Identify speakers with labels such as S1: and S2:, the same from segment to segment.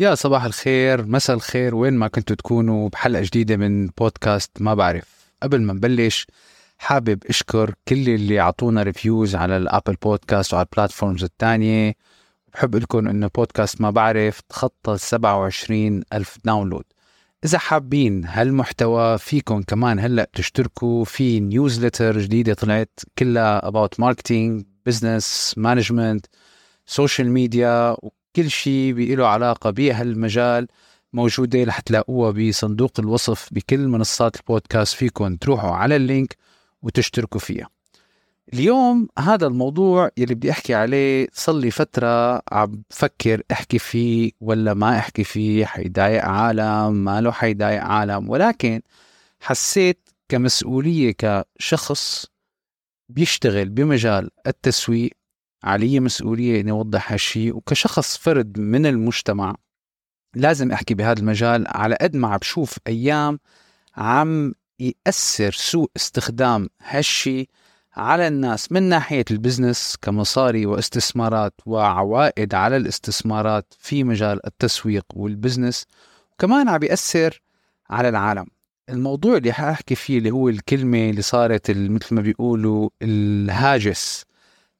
S1: يا صباح الخير مساء الخير وين ما كنتوا تكونوا؟ بحلقة جديدة من بودكاست ما بعرف. قبل ما نبلش حابب أشكر كل اللي أعطونا reviews على ال Apple Podcast وعلى ال platforms الثانية بحب لكم إنه بودكاست ما بعرف تخطى 27 ألف download إذا حابين هالمحتوى فيكم كمان هلأ تشتركوا. في newsletter جديدة طلعت كلها about marketing business management social media كل شيء له علاقة بهالمجال موجودة رح تلاقوها بصندوق الوصف بكل منصات البودكاست فيكم تروحوا على اللينك وتشتركوا فيها. اليوم هذا الموضوع يلي بدي أحكي عليه صار لي فترة عم بفكر أحكي فيه ولا ما أحكي فيه. حيضايق عالم ما له حيضايق عالم. ولكن حسيت كمسؤولية كشخص بيشتغل بمجال التسويق علي مسؤولية إني أوضح هالشيء وكشخص فرد من المجتمع لازم أحكي بهذا المجال. على قد ما عم بشوف أيام عم يأثر سوء استخدام هالشيء على الناس من ناحية ال business كمصاري واستثمارات وعوائد على الاستثمارات في مجال التسويق وال business. وكمان عم بيأثر على العالم. الموضوع اللي حأحكي فيه اللي هو الكلمة اللي صارت مثل ما بيقولوا الهاجس.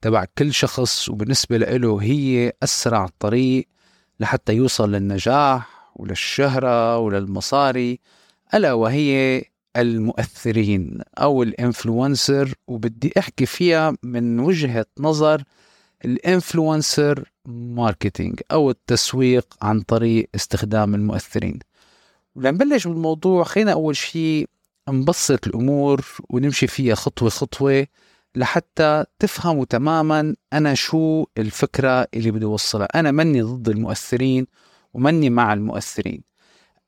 S1: تبع كل شخص وبالنسبة له هي أسرع طريق لحتى يوصل للنجاح وللشهرة وللمصاري ألا وهي المؤثرين أو ال influencer وبدي أحكي فيها من وجهة نظر ال influencer marketing أو التسويق عن طريق استخدام المؤثرين. ولنبلش بالموضوع خلينا أول شيء نبسط الأمور ونمشي فيها خطوة خطوة. لحتى تفهموا تماما أنا شو الفكرة اللي بدي أوصلها. أنا مني ضد المؤثرين ومني مع المؤثرين.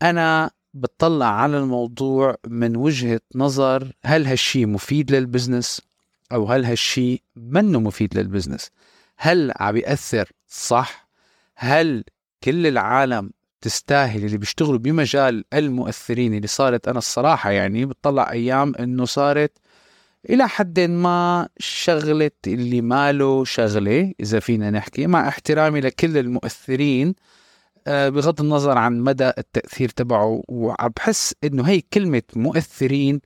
S1: أنا بتطلع على الموضوع من وجهة نظر هل هالشي مفيد لل business أو هل هالشي منه مفيد لل business؟ هل عم يأثر؟ صح. هل كل العالم تستاهل اللي بيشتغلوا بمجال المؤثرين اللي صارت؟ أنا الصراحة يعني بتطلع أيام إنه صارت إلى حد ما شغلة اللي ماله شغلة إذا فينا نحكي مع احترامي لكل المؤثرين آه، بغض النظر عن مدى التأثير تبعه وبحس إنه هي كلمة مؤثرين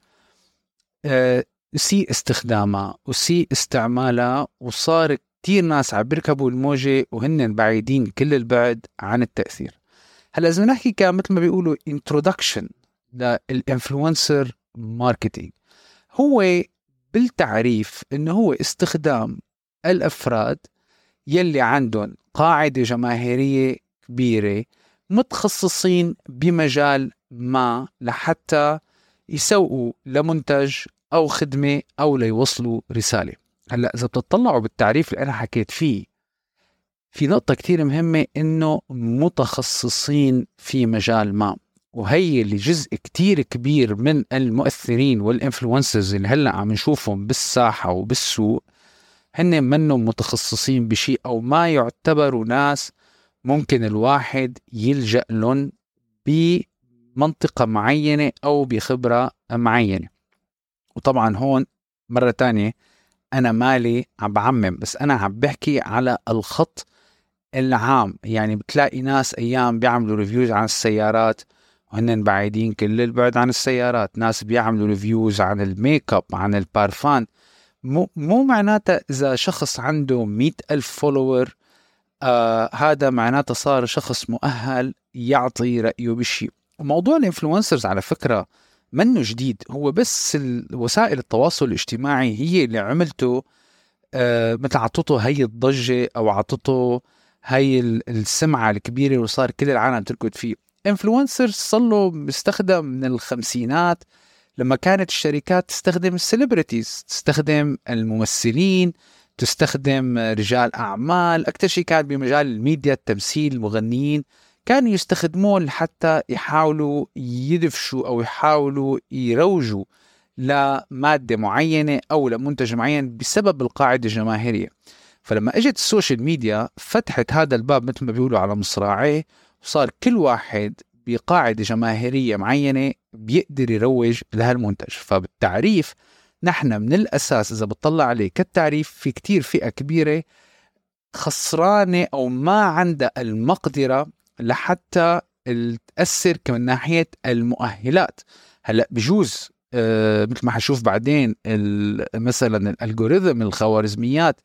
S1: آه، سيء استخدامها وسيء استعمالها وصار كتير ناس عم بيركبوا الموجة وهن بعيدين كل البعد عن التأثير. هلأ إذا نحكي كمثل ما بيقولوا introduction للإنفلونسر ماركتينج هو بالتعريف إنه هو استخدام الأفراد يلي عندهم قاعدة جماهيرية كبيرة متخصصين بمجال ما لحتى يسوقوا لمنتج أو خدمة أو ليوصلوا رسالة. هلأ إذا بتطلعوا بالتعريف اللي أنا حكيت فيه في نقطة كثير مهمة إنه متخصصين في مجال ما. وهي اللي جزء كتير كبير من المؤثرين والانفلونسرز اللي هلأ عم نشوفهم بالساحة وبالسوق. هن منهم متخصصين بشيء أو ما يعتبروا ناس ممكن الواحد يلجأ لهم بمنطقة معينة أو بخبرة معينة. وطبعا هون مرة تانية أنا مالي عم بعمم بس أنا عم بحكي على الخط العام. يعني بتلاقي ناس أيام بيعملوا reviews عن السيارات وهن بعيدين كل البعد عن السيارات. ناس بيعملوا reviews عن الميك اب عن البارفان مو, مو معناتها إذا شخص عنده مئة ألف follower آه هذا معناته صار شخص مؤهل يعطي رأيه بالشيء وموضوع ال influencers على فكرة منه جديد. هو بس وسائل التواصل الاجتماعي هي اللي عملته آه مثل عطته هي الضجة أو عطته هي السمعة الكبيرة وصار كل العالم تركض فيه. influencer صار له مستخدم من الخمسينات لما كانت الشركات تستخدم ال celebrities تستخدم الممثلين تستخدم رجال أعمال أكثر شيء كان بمجال الميديا التمثيل المغنيين كانوا يستخدموه لحتى يحاولوا يدفشوا أو يحاولوا يروجوا لمادة معينة أو لمنتج معين بسبب القاعدة الجماهيرية. فلما إجت ال social media فتحت هذا الباب مثل ما بيقولوا على مصراعيه وصار كل واحد بقاعدة جماهيرية معينة بيقدر يروج لهالمنتج. فبالتعريف نحن من الأساس إذا بتطلع عليه كالتعريف في كتير فئة كبيرة خسرانة أو ما عندها المقدرة لحتى تأثر من ناحية المؤهلات. هلأ بجوز آه مثل ما حنشوف بعدين مثلا الالجوريثم الخوارزميات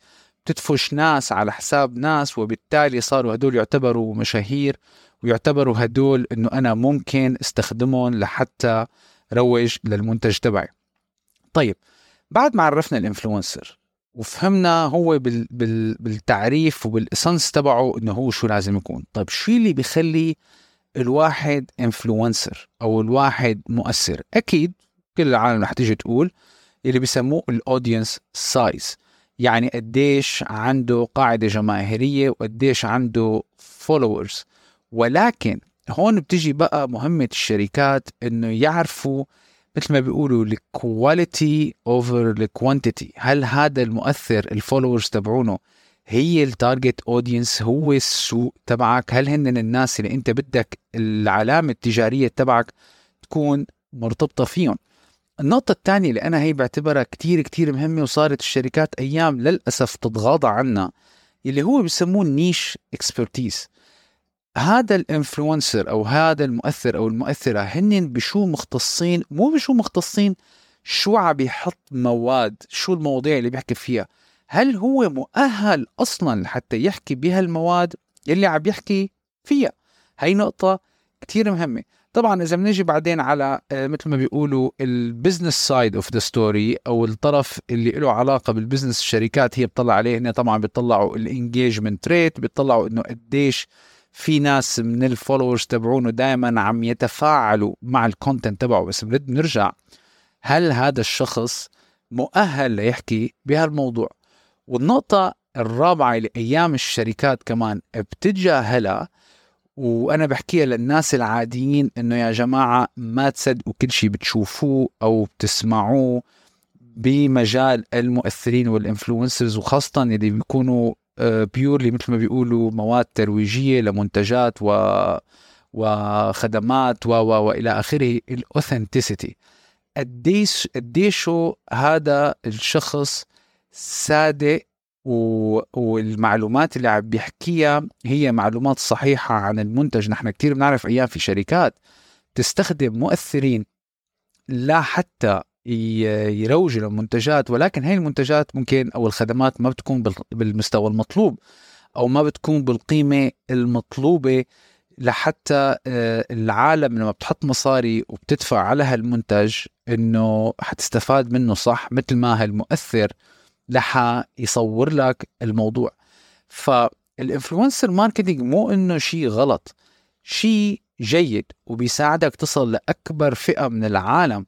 S1: بتدفش ناس على حساب ناس وبالتالي صاروا هدول يعتبروا مشاهير ويعتبروا هدول إنه أنا ممكن استخدمهم لحتى روج للمنتج تبعي. طيب بعد ما عرفنا ال influencer وفهمنا هو بال بال بالتعريف وبال essence تبعه إنه هو شو لازم يكون. طيب شو اللي بيخلي الواحد influencer أو الواحد مؤثر؟ أكيد كل العالم رح تيجي تقول اللي بيسموه ال audience size يعني قديش عنده قاعدة جماهيرية وقديش عنده followers ولكن هون بتجي بقى مهمة الشركات إنه يعرفوا مثل ما بيقولوا ال quality over ال quantity هل هذا المؤثر ال followers تبعونه هي ال target audience هو السوق تبعك؟ هل هن الناس اللي أنت بدك العلامة التجارية تبعك تكون مرتبطة فيهم؟ النقطة الثانية اللي أنا هي بعتبرها كتير كتير مهمة وصارت الشركات أيام للأسف تتغاضى عنها اللي هو بسموه niche expertise هذا ال influencer أو هذا المؤثر أو المؤثرة هن بشو مختصين مو بشو مختصين شو عم بيحط مواد شو المواضيع اللي بيحكي فيها. هل هو مؤهل أصلا لحتى يحكي بهالمواد اللي عم يحكي فيها؟ هي نقطة كتير مهمة. طبعا إذا بنجي بعدين على آه، مثل ما بيقولوا ال business side of the story أو الطرف اللي له علاقة بال business الشركات هي بتطلع عليه هنا طبعا بيطلعوا ال engagement rate بيطلعوا إنه قديش في ناس من ال followers تبعونه دائما عم يتفاعلوا مع ال content تبعه. بس بنرد نرجع هل هذا الشخص مؤهل ليحكي بهالموضوع؟ والنقطة الرابعة اللي أيام الشركات كمان بتتجاهلها وأنا بحكيها للناس العاديين إنه يا جماعة ما تصدقوا كل شيء بتشوفوه أو بتسمعوه بمجال المؤثرين وال influencers وخاصة اللي بيكونوا بيورلي آه، مثل ما بيقولوا مواد ترويجية لمنتجات و وخدمات و وإلى آخره الاوثنتسيتي قديش قديش هذا الشخص صادق و... والمعلومات اللي عم بيحكيها هي معلومات صحيحة عن المنتج. نحن كثير بنعرف أيام في شركات تستخدم مؤثرين لا حتى يروجوا للمنتجات ولكن هاي المنتجات ممكن أو الخدمات ما بتكون بالمستوى المطلوب أو ما بتكون بالقيمة المطلوبة لحتى آه، العالم لما بتحط مصاري وبتدفع على هالمنتج إنه حتستفاد منه صح مثل ما هالمؤثر لح يصور لك الموضوع. فال influencer marketing مو إنه شيء غلط شيء جيد وبيساعدك تصل لأكبر فئة من العالم.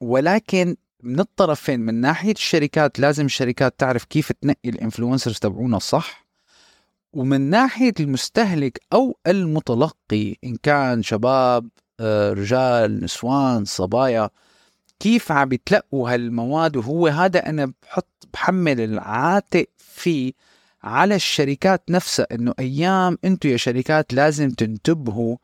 S1: ولكن من الطرفين من ناحية الشركات لازم الشركات تعرف كيف تنقي الإنفلونسرز تبعونها صح. ومن ناحية المستهلك أو المتلقي إن كان شباب آه، رجال نسوان صبايا كيف عم يتلقوا هالمواد؟ وهو هذا أنا بحط بحمل العاتق فيه على الشركات نفسها إنه أيام أنتم يا شركات لازم تنتبهوا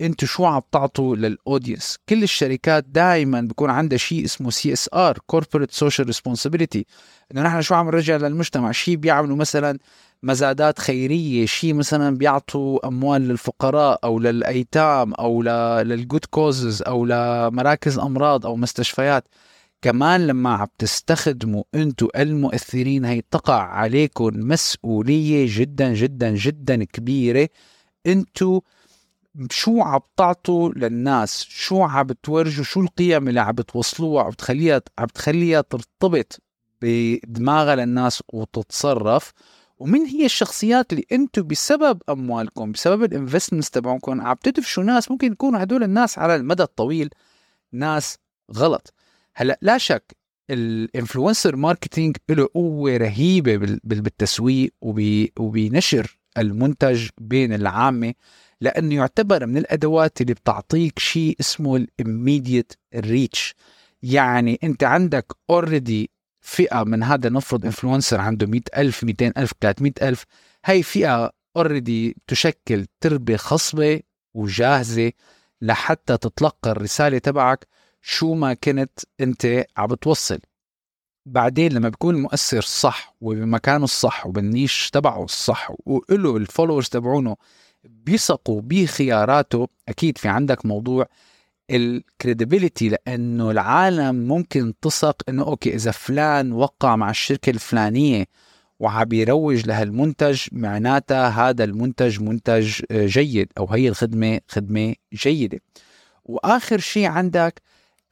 S1: أنتوا شو عم تعطوا لل audience كل الشركات دائما بيكون عندها شيء اسمه CSR corporate social responsibility إنه نحن شو عم نرجع للمجتمع؟ شيء بيعملوا مثلا مزادات خيرية شيء مثلا بيعطوا أموال للفقراء أو للأيتام أو لل good causes أو لمراكز أمراض أو مستشفيات. كمان لما عم تستخدموا أنتم المؤثرين هي تقع عليكم مسؤولية جدا جدا جدا كبيرة. أنتم شو عم تعطوا للناس؟ شو عم بتورجوا شو القيم اللي عم بتوصلوها عم بتخليها عم بتخليها ترتبط بدماغها للناس وتتصرف. ومن هي الشخصيات اللي أنتم بسبب أموالكم بسبب ال investments تبعكم عم تدفشوا ناس ممكن يكونوا هدول الناس على المدى الطويل ناس غلط. هلأ لا شك ال influencer marketing له قوة رهيبة بالتسويق وبنشر المنتج بين العامة. لأنه يعتبر من الأدوات اللي بتعطيك شيء اسمه ال immediate reach يعني أنت عندك already فئة من هذا نفرض influencer عنده 100000 200000 300000 هي فئة already تشكل تربة خصبة وجاهزة لحتى تتلقى الرسالة تبعك شو ما كنت أنت عم بتوصل بعدين لما بيكون المؤثر صح وبمكانه الصح وبال niche تبعه الصح وله ال followers تبعونه بيثقوا بخياراته. أكيد في عندك موضوع ال credibility لأنه العالم ممكن تثق إنه okay إذا فلان وقع مع الشركة الفلانية وعم يروج لهالمنتج معناتها هذا المنتج منتج جيد أو هي الخدمة خدمة جيدة. وآخر شيء عندك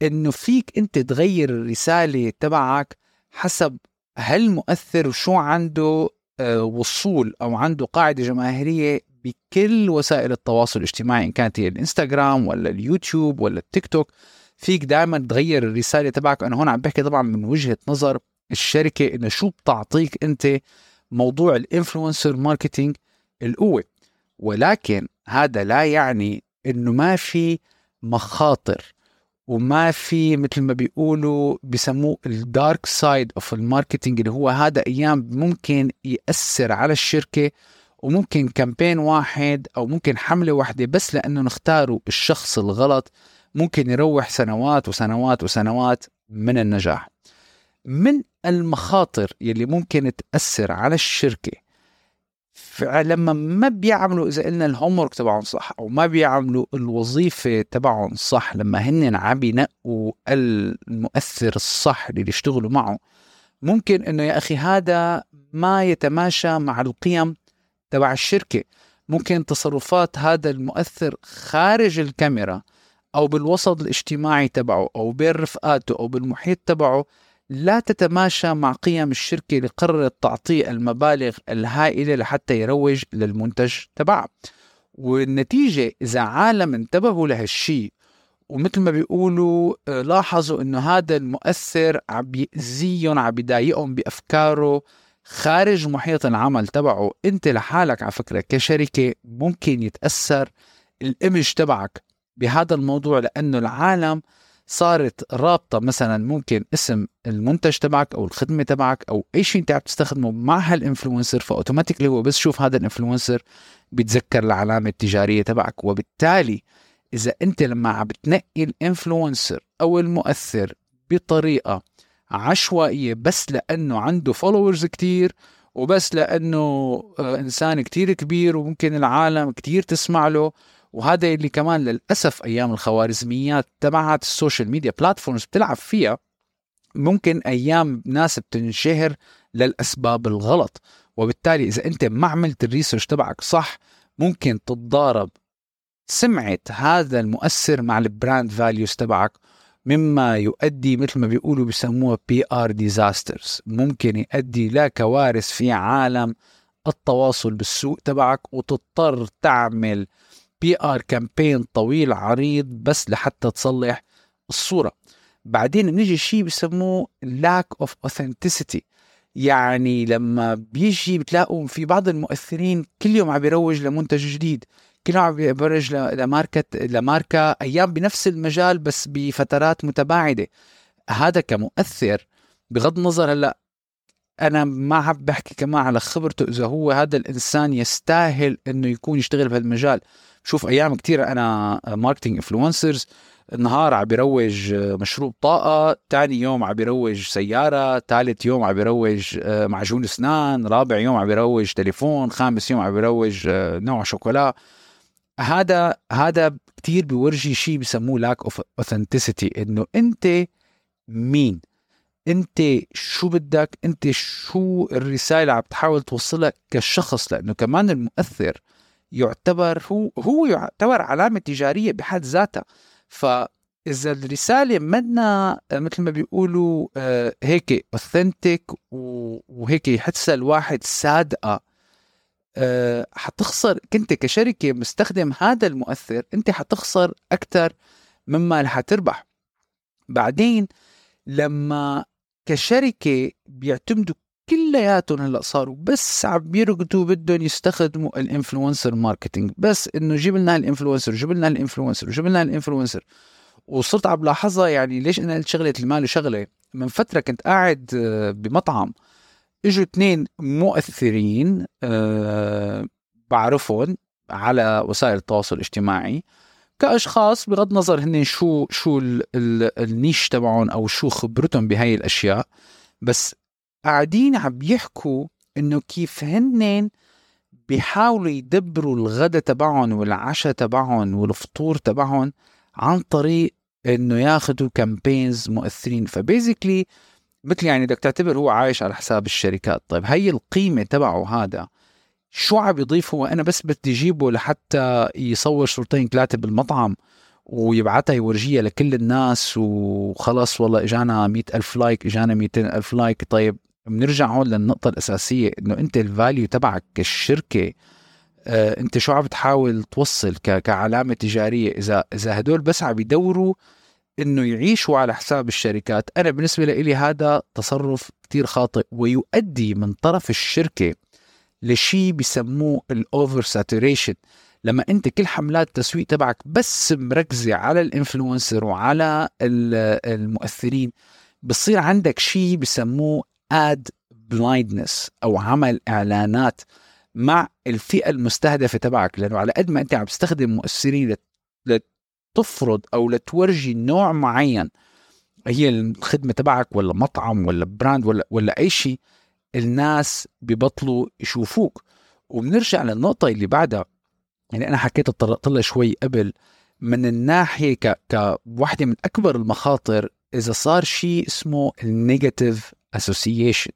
S1: إنه فيك أنت تغير الرسالة تبعك حسب هالمؤثر وشو عنده آه، وصول أو عنده قاعدة جماهيرية بكل وسائل التواصل الاجتماعي إن كانت هي الإنستغرام ولا اليوتيوب ولا التيك توك. فيك دائما تغير الرسالة تبعك. أنا هون عم بحكي طبعا من وجهة نظر الشركة إنه شو بتعطيك أنت موضوع ال influencer marketing القوة. ولكن هذا لا يعني إنه ما في مخاطر وما في مثل ما بيقولوا بسموه ال dark side of ال marketing اللي هو هذا أيام ممكن يأثر على الشركة وممكن campaign واحد أو ممكن حملة واحدة بس لأنه نختاروا الشخص الغلط ممكن يروح سنوات وسنوات وسنوات من النجاح. من المخاطر يلي ممكن تأثر على الشركة لما ما بيعملوا إذا قلنا ال homework تبعهم صح أو ما بيعملوا الوظيفة تبعهم صح لما هن عم ينقوا المؤثر الصح اللي يشتغلوا معه ممكن إنه يا أخي هذا ما يتماشى مع القيم تبع الشركة. ممكن تصرفات هذا المؤثر خارج الكاميرا أو بالوسط الاجتماعي تبعه أو بين رفقاته أو بالمحيط تبعه لا تتماشى مع قيم الشركة اللي قررت تعطيه المبالغ الهائلة لحتى يروج للمنتج تبعها والنتيجة إذا عالم انتبهوا لهالشيء ومثل ما بيقولوا آه، لاحظوا إنه هذا المؤثر عم بيأذيهم عم بيضايقهم بأفكاره خارج محيط العمل تبعه انت لحالك على فكرة كشركة ممكن يتأثر ال image تبعك بهذا الموضوع لأنه العالم صارت رابطة مثلا ممكن اسم المنتج تبعك أو الخدمة تبعك أو أي شيء انت عم تستخدمه مع هال influencer ف automatically هو بس شوف هذا ال influencer بيتذكر العلامة التجارية تبعك. وبالتالي إذا انت لما عم بتنقي ال influencer أو المؤثر بطريقة عشوائية بس لأنه عنده followers كتير وبس لأنه آه، إنسان كتير كبير وممكن العالم كتير تسمع له. وهذا اللي كمان للأسف أيام الخوارزميات تبعت ال social media platforms بتلعب فيها ممكن أيام ناس بتنشهر للأسباب الغلط. وبالتالي إذا أنت ما عملت ال research تبعك صح ممكن تتضارب سمعة هذا المؤثر مع ال brand values تبعك. مما يؤدي مثل ما بيقولوا بسموها PR disasters ممكن يؤدي لكوارث في عالم التواصل بالسوق تبعك وتضطر تعمل PR campaign طويل عريض بس لحتى تصلح الصورة. بعدين بنيجي شيء بسموه lack of authenticity. يعني لما بيجي بتلاقوا في بعض المؤثرين كل يوم عم بيروج لمنتج جديد. كل عم بيروج لماركة لماركة أيام بنفس المجال بس بفترات متباعدة. هذا كمؤثر بغض النظر هلأ أنا ما عم بحكي كمان على خبرته إذا هو هذا الإنسان يستاهل إنه يكون يشتغل بهالمجال شوف أيام كثير أنا marketing influencers النهار عم بيروج مشروب طاقة تاني يوم عم بيروج سيارة ثالث يوم عم بيروج آه، معجون أسنان رابع يوم عم بيروج تليفون خامس يوم عم بيروج آه، نوع شوكولا. هذا هذا كثير بيورجي شيء بسموه lack of authenticity إنه أنت مين؟ أنت شو بدك؟ أنت شو الرسالة عم تحاول توصلها كشخص؟ لأنه كمان المؤثر يعتبر هو هو يعتبر علامة تجارية بحد ذاتها. ف إذا الرسالة منا مثل ما بيقولوا آه، هيك authentic وهيك يحسها الواحد صادقة حتخسر كنت كشركة مستخدم هذا المؤثر انت حتخسر أكثر مما اللي حتربح بعدين لما كشركة بيعتمدوا كلياتهم هلأ صاروا بس عم بيركضوا بدهم يستخدموا ال influencer marketing بس إنه جيب لنا ال influencer جيب لنا ال influencer جيب لنا ال influencer. وصرت عم لاحظها يعني ليش أنا قلت شغلة المال وشغلة؟ من فترة كنت قاعد آه، بمطعم إجوا اثنين مؤثرين أه بعرفهم على وسائل التواصل الاجتماعي كأشخاص بغض النظر هن شو شو ال ال ال niche تبعهم أو شو خبرتهم بهاي الأشياء بس قاعدين عم يحكوا إنه كيف هن بيحاولوا يدبروا الغدا تبعهم والعشاء تبعهم والفطور تبعهم عن طريق إنه ياخذوا campaigns مؤثرين. ف basically مثل يعني بدك تعتبر هو عايش على حساب الشركات. طيب هي القيمة تبعه هذا شو عم يضيف؟ هو أنا بس بدي أجيبه لحتى يصور صورتين ثلاثة بالمطعم ويبعتها يورجيها لكل الناس وخلص والله إجانا مئة ألف like إجانا مئتين ألف like طيب بنرجع هون للنقطة الأساسية إنه أنت ال value تبعك كالشركة آه أنت شو عم تحاول توصل كعلامة تجارية؟ إذا إذا هدول بس عم يدوروا إنه يعيشوا على حساب الشركات. أنا بالنسبة لي هذا تصرف كتير خاطئ ويؤدي من طرف الشركة لشيء بسموه ال over saturation لما أنت كل حملات التسويق تبعك بس مركزة على ال influencer وعلى المؤثرين بصير عندك شيء بسموه ad blindness أو عمى إعلانات مع الفئة المستهدفة تبعك. لأنه على قد ما أنت عم تستخدم مؤثرين لتفرض أو لتورجي نوع معين. هي الخدمة تبعك ولا مطعم ولا brand ولا ولا أي شيء الناس ببطلوا يشوفوك. وبنرجع للنقطة اللي بعدها. يعني أنا حكيت اتطرقت لها شوي قبل من الناحية ك كوحدة من أكبر المخاطر إذا صار شيء اسمه ال negative association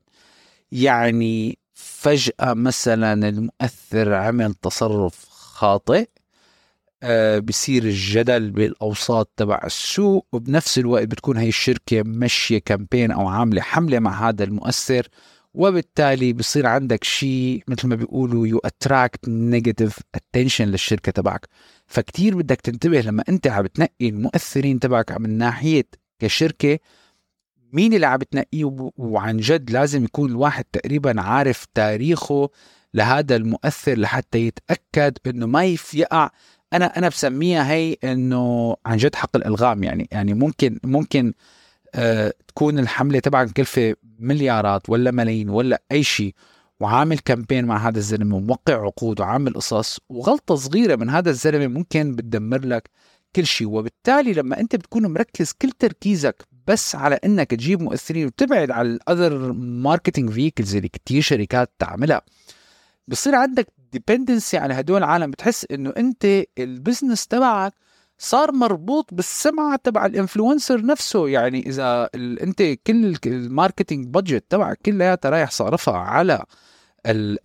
S1: يعني فجأة مثلا المؤثر عمل تصرف خاطئ آه بصير الجدل بالأوساط تبع السوق وبنفس الوقت بتكون هي الشركة ماشية campaign أو عاملة حملة مع هذا المؤثر وبالتالي بصير عندك شيء مثل ما بيقولوا you attract negative attention للشركة تبعك. فكتير بدك تنتبه لما أنت عم تنقي المؤثرين تبعك من ناحية كشركة مين اللي عم تنقيه وعن جد لازم يكون الواحد تقريبا عارف تاريخه لهذا المؤثر لحتى يتأكد إنه ما يقع أنا أنا بسميها هي إنه عن جد حقل ألغام يعني يعني ممكن ممكن آه تكون الحملة تبعك كلفه مليارات ولا ملايين ولا أي شيء وعامل campaign مع هذا الزلمة وموقع عقود وعامل قصص وغلطة صغيرة من هذا الزلمة ممكن بتدمر لك كل شيء. وبالتالي لما أنت بتكون مركز كل تركيزك بس على إنك تجيب مؤثرين وتبعد على ال other marketing vehicles اللي كثير شركات تعملها بصير عندك dependency على هدول العالم بتحس إنه أنت ال business تبعك صار مربوط بالسمعة تبع ال influencer نفسه. يعني إذا أنت كل ال marketing budget تبعك كلياتها رايح صارفها على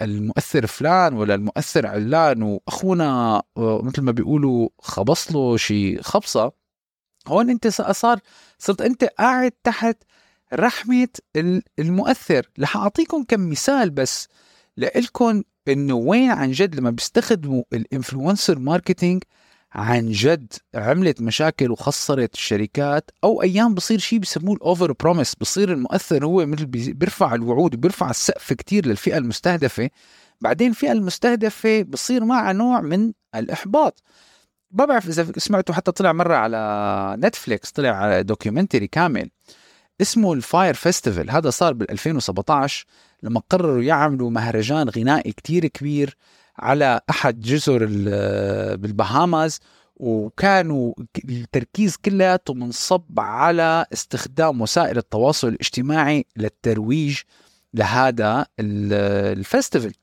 S1: المؤثر فلان ولا المؤثر علان وأخونا آه، مثل ما بيقولوا خبص له شي خبصة هون أنت صار صرت أنت قاعد تحت رحمة المؤثر. رح أعطيكم كم مثال بس لإلكم إنه وين عن جد لما بيستخدموا ال influencer marketing عن جد عملت مشاكل وخسرت الشركات أو أيام بصير شيء بسموه ال over promise بصير المؤثر هو مثل بيرفع الوعود بيرفع السقف كتير للفئة المستهدفة. بعدين الفئة المستهدفة بصير معها نوع من الإحباط. ما بعرف إذا سمعتوا حتى طلع مرة على نتفليكس طلع documentary كامل. اسمه ال Fyre Festival. هذا صار بال 2017 لما قرروا يعملوا مهرجان غنائي كتير كبير على أحد جزر بالبهاماز وكانوا التركيز كلياته منصب على استخدام وسائل التواصل الاجتماعي للترويج لهذا ال festival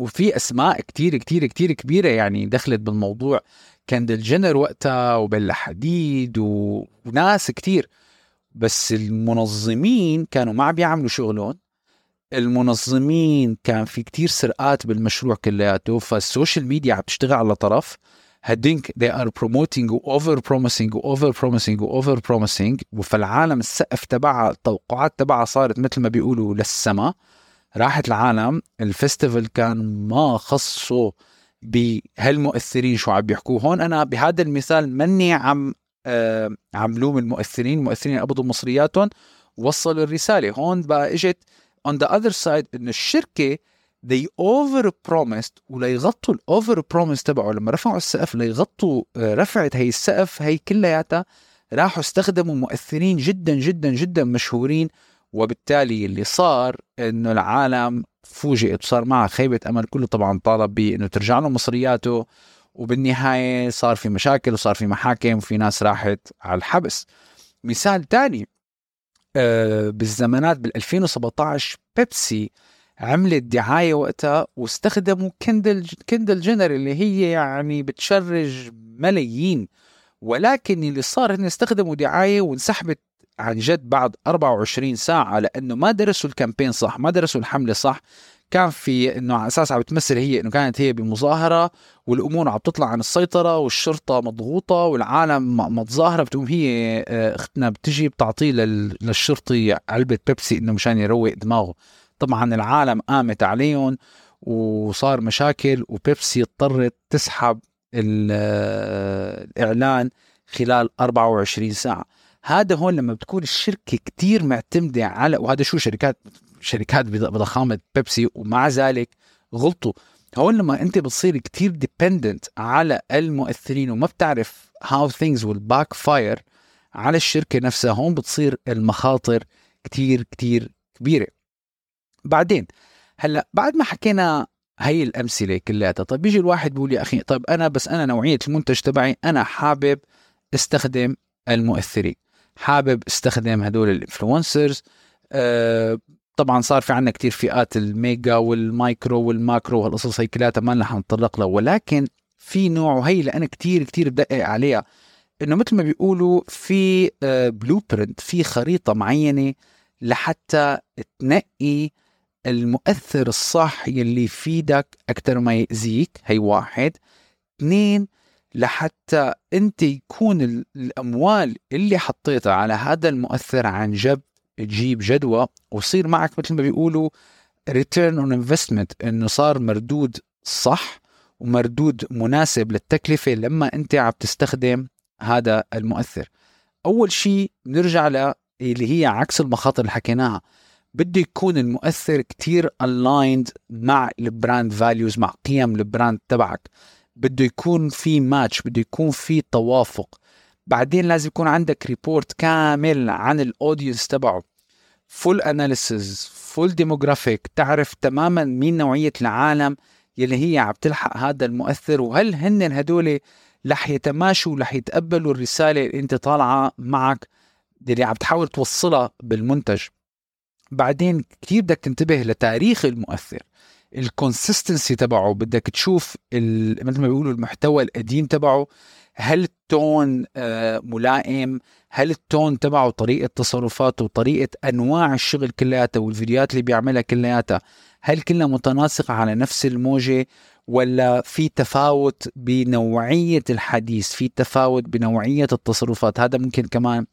S1: وفي أسماء كتير كتير كتير كبيرة يعني دخلت بالموضوع. كيندل جينر وقتها وبيلا حديد وناس كتير. بس المنظمين كانوا ما عم بيعملوا شغلهم. المنظمين كان في كتير سرقات بالمشروع كلياته فال social media عم تشتغل على طرف. هدينك they are promoting و over promising و over promising over promising فالعالم السقف تبعها التوقعات تبعها صارت مثل ما بيقولوا للسما. راحت العالم ال festival كان ما خصه بهالمؤثرين شو عم بيحكوا. هون أنا بهذا المثال مني عم آه عم لوم المؤثرين المؤثرين قبضوا مصرياتهم وصلوا الرسالة. هون بقى إجت on the other side انه الشركة they over promised وليغطوا ال over promise تبعه. لما رفعوا السقف ليغطوا آه، رفعت هي السقف هي كلياتها راحوا استخدموا مؤثرين جدا جدا جدا مشهورين. وبالتالي اللي صار إنه العالم فوجئت وصار معها خيبة أمل. كله طبعا طالب بإنه ترجع له مصرياته. وبالنهاية صار في مشاكل وصار في محاكم وفي ناس راحت على الحبس. مثال ثاني آه، بالزمانات بال 2017 بيبسي عملت دعاية وقتها واستخدموا كندل كندل جنر اللي هي يعني بت charge ملايين. ولكن اللي صار إنه استخدموا دعاية وانسحبت عن جد بعد 24 ساعة لأنه ما درسوا ال campaign صح ما درسوا الحملة صح. كان في إنه على أساس عم بتمثل هي إنه كانت هي بمظاهرة والأمور عم تطلع عن السيطرة والشرطة مضغوطة والعالم متظاهرة بتقوم هي آه، اختنا بتجي بتعطيه للشرطي علبه بيبسي إنه مشان يروق دماغه. طبعا العالم قامت عليهم وصار مشاكل وبيبسي اضطرت تسحب الإعلان خلال 24 ساعة. هذا هون لما بتكون الشركة كتير معتمدة على وهذا شو شركات شركات بضخامة بيبسي ومع ذلك غلطوا. هون لما أنت بتصير كتير dependent على المؤثرين وما بتعرف how things will backfire على الشركة نفسها هون بتصير المخاطر كتير كتير كبيرة. بعدين هلأ بعد ما حكينا هي الأمثلة كلياتها طيب بيجي الواحد بيقول يا أخي طيب أنا بس أنا نوعية المنتج تبعي أنا حابب استخدم المؤثرين حابب استخدم هدول ال influencers أه طبعا صار في عنا كتير فئات ال mega وال micro وال macro وهالقصص هي كلها ما رح نتطرق لها. ولكن في نوع وهي اللي أنا كتير كتير بدقق عليها إنه مثل ما بيقولوا في blue آه، print في خريطة معينة لحتى تنقي المؤثر الصح يلي يفيدك أكثر ما يأذيك هي واحد. اثنين لحتى أنت يكون الأموال اللي حطيتها على هذا المؤثر عن جد تجيب جدوى ويصير معك مثل ما بيقولوا return on investment إنه صار مردود صح ومردود مناسب للتكلفة لما أنت عم تستخدم هذا المؤثر. أول شيء بنرجع ل اللي هي عكس المخاطر اللي حكيناها. بده يكون المؤثر كتير aligned مع ال brand values مع قيم ال brand تبعك. بده يكون في ماتش بده يكون في توافق. بعدين لازم يكون عندك report كامل عن ال audience تبعه. full analysis full demographic تعرف تماما مين نوعية العالم يلي هي عم تلحق هذا المؤثر وهل هن هدول رح يتماشوا رح يتقبلوا الرسالة اللي أنت طالعة معك اللي عم تحاول توصلها بالمنتج. بعدين كثير بدك تنتبه لتاريخ المؤثر الكونسستنسي تبعه بدك تشوف مثل ما بيقولوا المحتوى القديم تبعه. هل التون آه، ملائم؟ هل التون تبعه طريقة تصرفاته وطريقة أنواع الشغل كلياتها والفيديوهات اللي بيعملها كلياتها هل كلها متناسقة على نفس الموجة ولا في تفاوت بنوعية الحديث في تفاوت بنوعية التصرفات؟ هذا ممكن كمان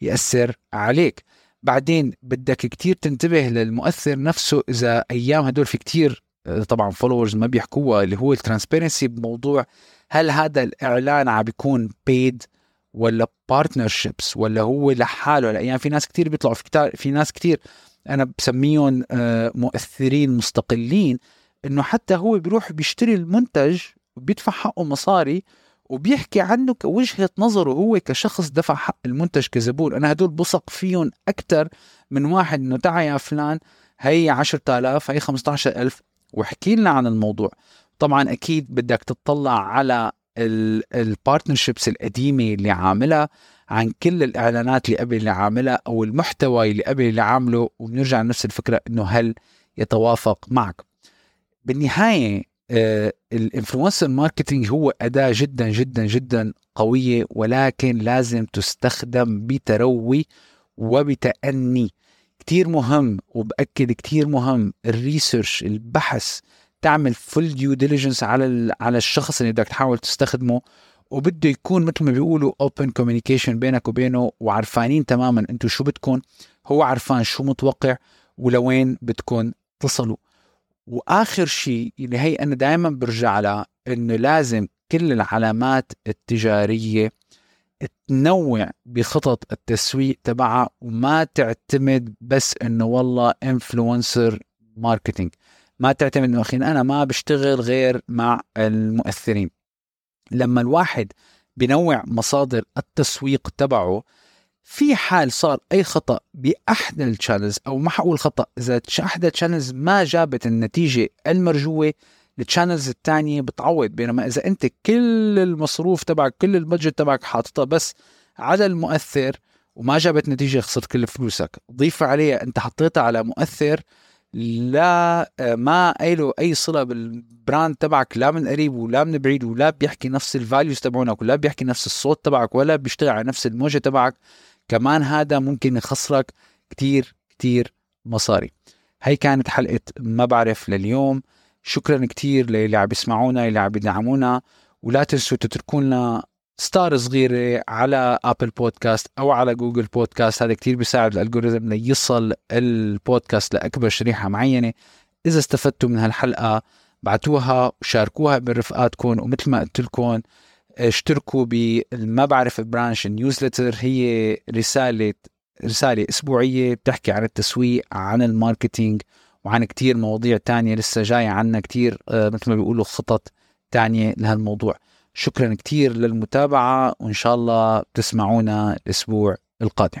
S1: يأثر عليك. بعدين بدك كتير تنتبه للمؤثر نفسه إذا أيام هدول في كتير آه، طبعا followers ما بيحكوها اللي هو ال transparency بموضوع هل هذا الإعلان عم بيكون paid ولا partnerships ولا هو لحاله؟ الأيام في ناس كتير بيطلعوا في كتير في ناس كتير أنا بسميهم آه، مؤثرين مستقلين إنه حتى هو بيروح بيشتري المنتج وبيدفع حقه مصاري وبيحكي عنه كوجهة نظره هو كشخص دفع حق المنتج كزبون. أنا هدول بثق فيهم أكثر من واحد إنه تعا يا فلان هي 10000 هي 15000 واحكي لنا عن الموضوع. طبعا أكيد بدك تطلع على ال partnerships القديمة اللي عاملها عن كل الإعلانات اللي قبل اللي عاملها أو المحتوى اللي قبل اللي عامله وبنرجع لنفس الفكرة إنه هل يتوافق معك. بالنهاية ال influencer marketing هو أداة جدا جدا جدا قوية ولكن لازم تستخدم بتروي وبتأني. كتير مهم وبأكد كتير مهم ال research البحث تعمل full due diligence على على الشخص اللي بدك تحاول تستخدمه وبده يكون مثل ما بيقولوا open communication بينك وبينه وعرفانين تماما أنتم شو بدكم هو عرفان شو متوقع ولوين بدكم تصلوا. وآخر شيء اللي هي أنا دائما برجع لها إنه لازم كل العلامات التجارية تنوع بخطط التسويق تبعها وما تعتمد بس إنه والله influencer marketing ما تعتمد انه أخي أنا ما بشتغل غير مع المؤثرين. لما الواحد بنوع مصادر التسويق تبعه في حال صار أي خطأ بأحد ال channels أو ما حقول خطأ إذا احدى ال channels ما جابت النتيجة المرجوة ال channels الثانية بتعوض. بينما إذا أنت كل المصروف تبعك كل ال budget تبعك حاططها بس على المؤثر وما جابت نتيجة خسرت كل فلوسك. ضيف عليها أنت حطيتها على مؤثر لا ما له أي صلة بال brand تبعك لا من قريب ولا من بعيد ولا بيحكي نفس ال values تبعونك ولا بيحكي نفس الصوت تبعك ولا بيشتغل على نفس الموجة تبعك. كمان هذا ممكن يخسرك كتير كتير مصاري. هي كانت حلقة ما بعرف لليوم. شكرا كتير للي عم يسمعونا اللي عم يدعمونا. ولا تنسوا تتركوا لنا star صغيرة على Apple Podcast أو على Google Podcast هذا كتير بيساعد ال algorithm ليصل البودكاست لأكبر شريحة معينة. إذا استفدتوا من هالحلقة بعتوها وشاركوها برفقاتكم ومثل ما قلت لكم اشتركوا بما بعرف برانش ال newsletter هي رسالة رسالة أسبوعية بتحكي عن التسويق عن ال marketing وعن كتير مواضيع تانية لسه جاية عنا كتير آه، مثل ما بيقولوا خطط تانية لهالموضوع. شكرا كتير للمتابعة وإن شاء الله تسمعونا الأسبوع القادم.